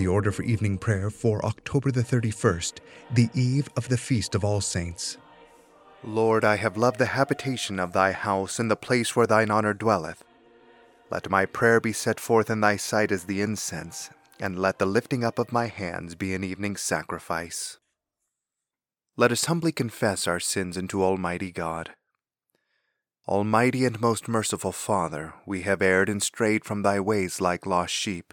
The order for evening prayer for October the 31st, the eve of the Feast of All Saints. Lord, I have loved the habitation of thy house and the place where thine honor dwelleth. Let my prayer be set forth in thy sight as the incense, and let the lifting up of my hands be an evening sacrifice. Let us humbly confess our sins unto Almighty God. Almighty and most merciful Father, we have erred and strayed from thy ways like lost sheep.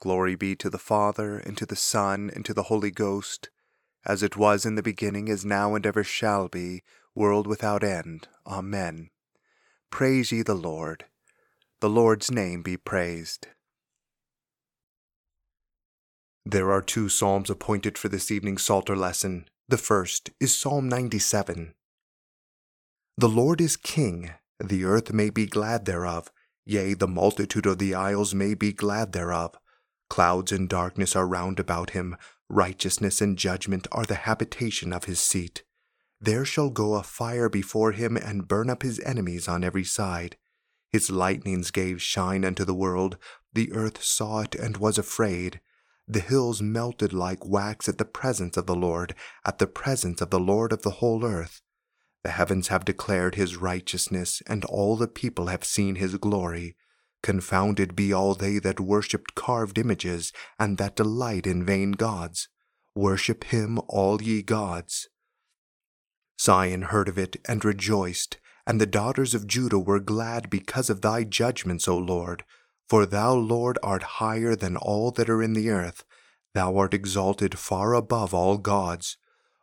Glory be to the Father, and to the Son, and to the Holy Ghost as it was in the beginning, is now, and ever shall be, world without end. Amen. Praise ye the Lord. The Lord's name be praised. There are two psalms appointed for this evening's Psalter lesson. The first is Psalm 97. The Lord is King, the earth may be glad thereof, yea, the multitude of the isles may be glad thereof. Clouds and darkness are round about him, Righteousness and judgment are the habitation of his seat. There shall go a fire before him and burn up his enemies on every side. His lightnings gave shine unto the world. The earth saw it and was afraid. The hills melted like wax at the presence of the Lord, at the presence of the Lord of the whole earth. The heavens have declared his righteousness, and all the people have seen his glory. Confounded be all they that worshipped carved images, and that delight in vain gods. Worship him, all ye gods. Zion heard of it and rejoiced, and the daughters of Judah were glad because of thy judgments, O Lord. For thou, Lord, art higher than all that are in the earth. Thou art exalted far above all gods.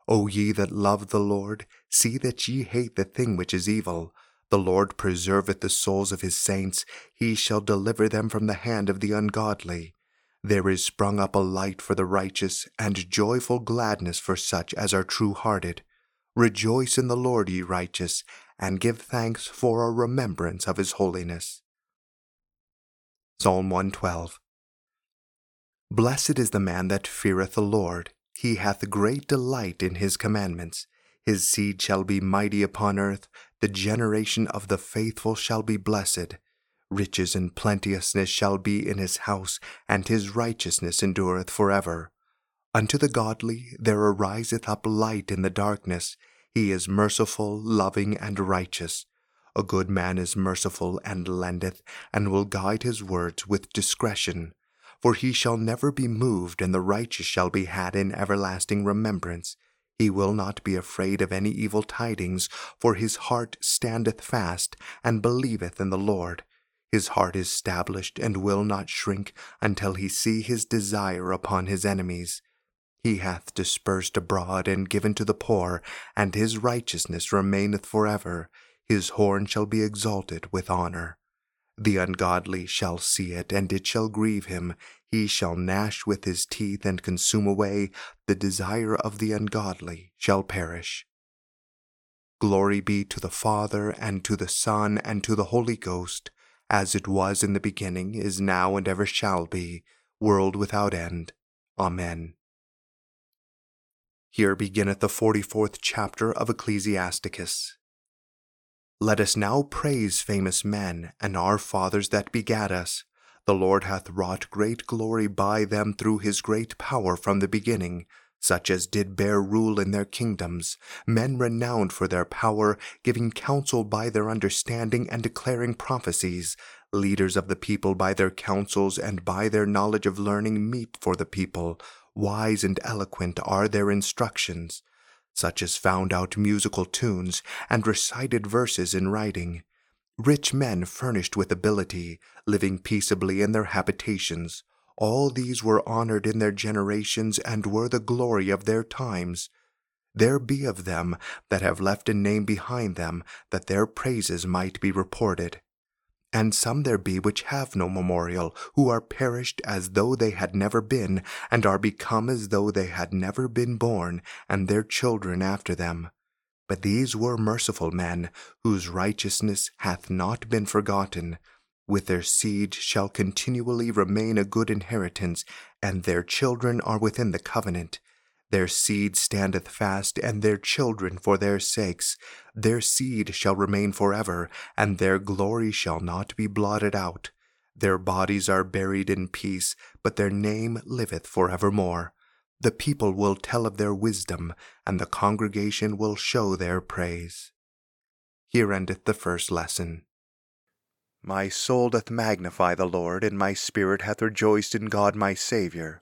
O ye that love the Lord, see that ye hate the thing which is evil. The Lord preserveth the souls of his saints, he shall deliver them from the hand of the ungodly. There is sprung up a light for the righteous, and joyful gladness for such as are true hearted. Rejoice in the Lord, ye righteous, and give thanks for a remembrance of his holiness. Psalm 112 Blessed is the man that feareth the Lord, he hath great delight in his commandments. His seed shall be mighty upon earth, the generation of the faithful shall be blessed. Riches and plenteousness shall be in his house, and his righteousness endureth for ever. Unto the godly there ariseth up light in the darkness. He is merciful, loving, and righteous. A good man is merciful and lendeth, and will guide his words with discretion. For he shall never be moved, and the righteous shall be had in everlasting remembrance. He will not be afraid of any evil tidings, for his heart standeth fast, and believeth in the Lord. His heart is stablished, and will not shrink, until he see his desire upon his enemies. He hath dispersed abroad and given to the poor, and his righteousness remaineth forever. His horn shall be exalted with honor. The ungodly shall see it, and it shall grieve him. He shall gnash with his teeth and consume away. The desire of the ungodly shall perish. Glory be to the Father, and to the Son, and to the Holy Ghost, as it was in the beginning, is now, and ever shall be, world without end. Amen. Here beginneth the forty fourth chapter of Ecclesiasticus. Let us now praise famous men and our fathers that begat us. The Lord hath wrought great glory by them through his great power from the beginning, such as did bear rule in their kingdoms, men renowned for their power, giving counsel by their understanding and declaring prophecies, leaders of the people by their counsels and by their knowledge of learning meet for the people, wise and eloquent are their instructions such as found out musical tunes and recited verses in writing. Rich men furnished with ability, living peaceably in their habitations, all these were honored in their generations and were the glory of their times. There be of them that have left a name behind them, that their praises might be reported. And some there be which have no memorial, who are perished as though they had never been, and are become as though they had never been born, and their children after them. But these were merciful men, whose righteousness hath not been forgotten. With their seed shall continually remain a good inheritance, and their children are within the covenant. Their seed standeth fast, and their children for their sakes. Their seed shall remain forever, and their glory shall not be blotted out. Their bodies are buried in peace, but their name liveth for evermore. The people will tell of their wisdom, and the congregation will show their praise. Here endeth the first lesson. My soul doth magnify the Lord, and my spirit hath rejoiced in God my Saviour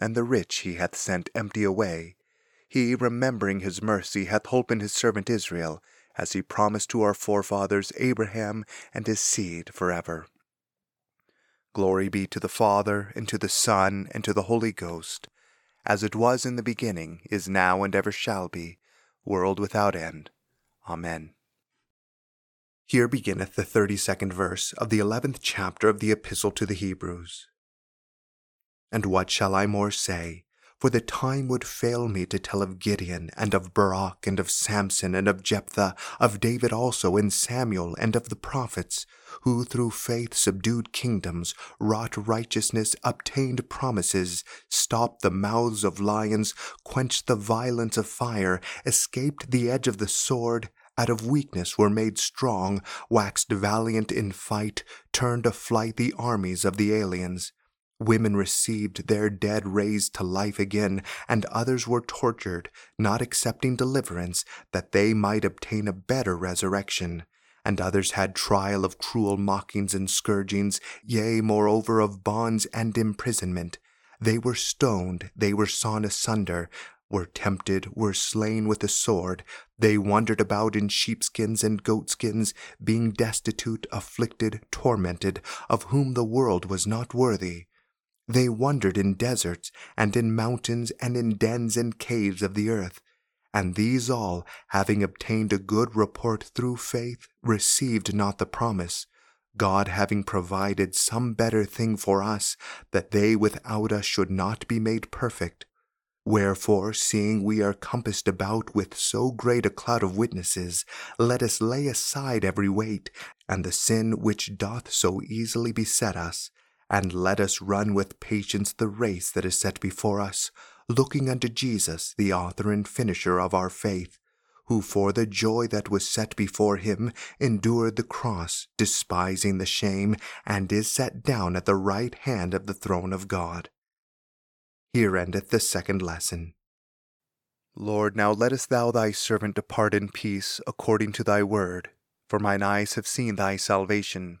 and the rich he hath sent empty away. He, remembering his mercy, hath holpen his servant Israel, as he promised to our forefathers Abraham and his seed for ever. Glory be to the Father, and to the Son, and to the Holy Ghost, as it was in the beginning, is now, and ever shall be, world without end. Amen. Here beginneth the thirty second verse of the eleventh chapter of the Epistle to the Hebrews. And what shall I more say? For the time would fail me to tell of Gideon, and of Barak, and of Samson, and of Jephthah, of David also, and Samuel, and of the prophets, who through faith subdued kingdoms, wrought righteousness, obtained promises, stopped the mouths of lions, quenched the violence of fire, escaped the edge of the sword, out of weakness were made strong, waxed valiant in fight, turned to flight the armies of the aliens. Women received their dead raised to life again, and others were tortured, not accepting deliverance, that they might obtain a better resurrection. And others had trial of cruel mockings and scourgings, yea, moreover, of bonds and imprisonment. They were stoned, they were sawn asunder, were tempted, were slain with the sword. They wandered about in sheepskins and goatskins, being destitute, afflicted, tormented, of whom the world was not worthy. They wandered in deserts, and in mountains, and in dens and caves of the earth. And these all, having obtained a good report through faith, received not the promise, God having provided some better thing for us, that they without us should not be made perfect. Wherefore, seeing we are compassed about with so great a cloud of witnesses, let us lay aside every weight, and the sin which doth so easily beset us, and let us run with patience the race that is set before us, looking unto Jesus, the author and finisher of our faith, who for the joy that was set before him endured the cross, despising the shame, and is set down at the right hand of the throne of God. Here endeth the second lesson. Lord, now lettest thou thy servant depart in peace according to thy word. For mine eyes have seen thy salvation,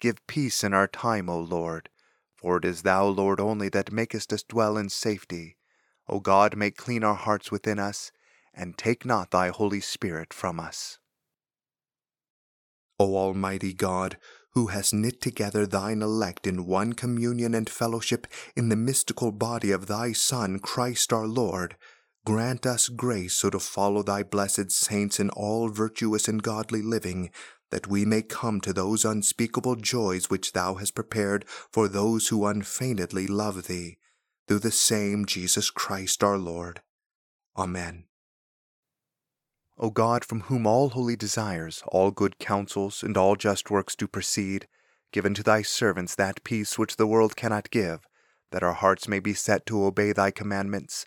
Give peace in our time, O Lord. For it is thou, Lord, only that makest us dwell in safety. O God, make clean our hearts within us, and take not thy Holy Spirit from us. O Almighty God, who hast knit together thine elect in one communion and fellowship in the mystical body of thy Son, Christ our Lord, grant us grace so to follow thy blessed saints in all virtuous and godly living, that we may come to those unspeakable joys which thou hast prepared for those who unfeignedly love thee, through the same Jesus Christ our Lord. Amen. O God, from whom all holy desires, all good counsels, and all just works do proceed, give unto thy servants that peace which the world cannot give, that our hearts may be set to obey thy commandments,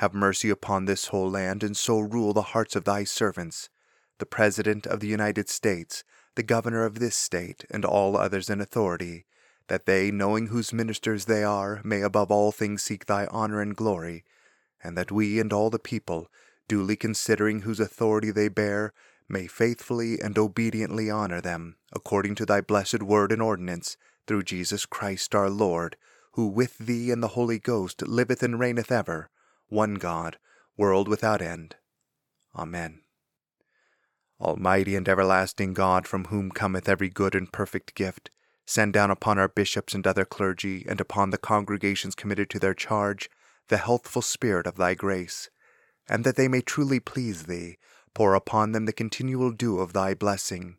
have mercy upon this whole land, and so rule the hearts of thy servants, the President of the United States, the Governor of this state, and all others in authority that they, knowing whose ministers they are, may above all things seek thy honor and glory, and that we and all the people, duly considering whose authority they bear, may faithfully and obediently honor them, according to thy blessed word and ordinance, through Jesus Christ our Lord, who with thee and the Holy Ghost liveth and reigneth ever, one God, world without end. Amen. Almighty and everlasting God, from whom cometh every good and perfect gift, Send down upon our bishops and other clergy, and upon the congregations committed to their charge, the healthful spirit of thy grace, and that they may truly please thee, pour upon them the continual dew of thy blessing.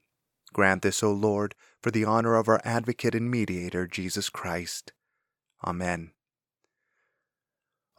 Grant this, O Lord, for the honor of our advocate and mediator, Jesus Christ. Amen.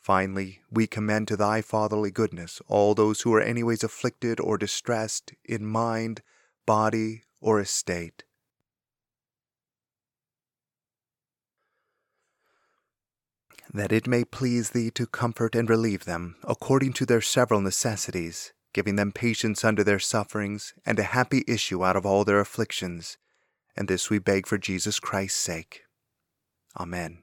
Finally, we commend to thy fatherly goodness all those who are anyways afflicted or distressed in mind, body, or estate that it may please thee to comfort and relieve them according to their several necessities, giving them patience under their sufferings, and a happy issue out of all their afflictions. And this we beg for Jesus Christ's sake. Amen.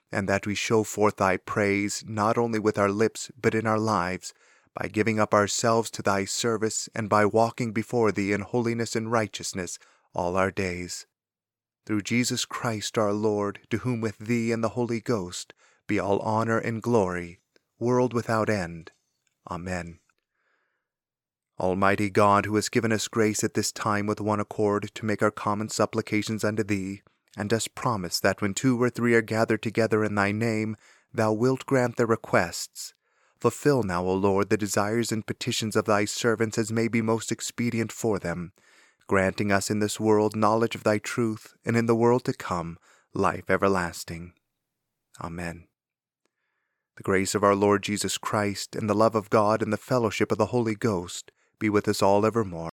and that we show forth thy praise, not only with our lips, but in our lives, by giving up ourselves to thy service, and by walking before thee in holiness and righteousness all our days. Through Jesus Christ our Lord, to whom with thee and the Holy Ghost be all honor and glory, world without end. Amen. Almighty God, who has given us grace at this time with one accord to make our common supplications unto thee, and dost promise that when two or three are gathered together in thy name, thou wilt grant their requests. Fulfill now, O Lord, the desires and petitions of thy servants as may be most expedient for them, granting us in this world knowledge of thy truth, and in the world to come life everlasting. Amen. The grace of our Lord Jesus Christ, and the love of God, and the fellowship of the Holy Ghost be with us all evermore.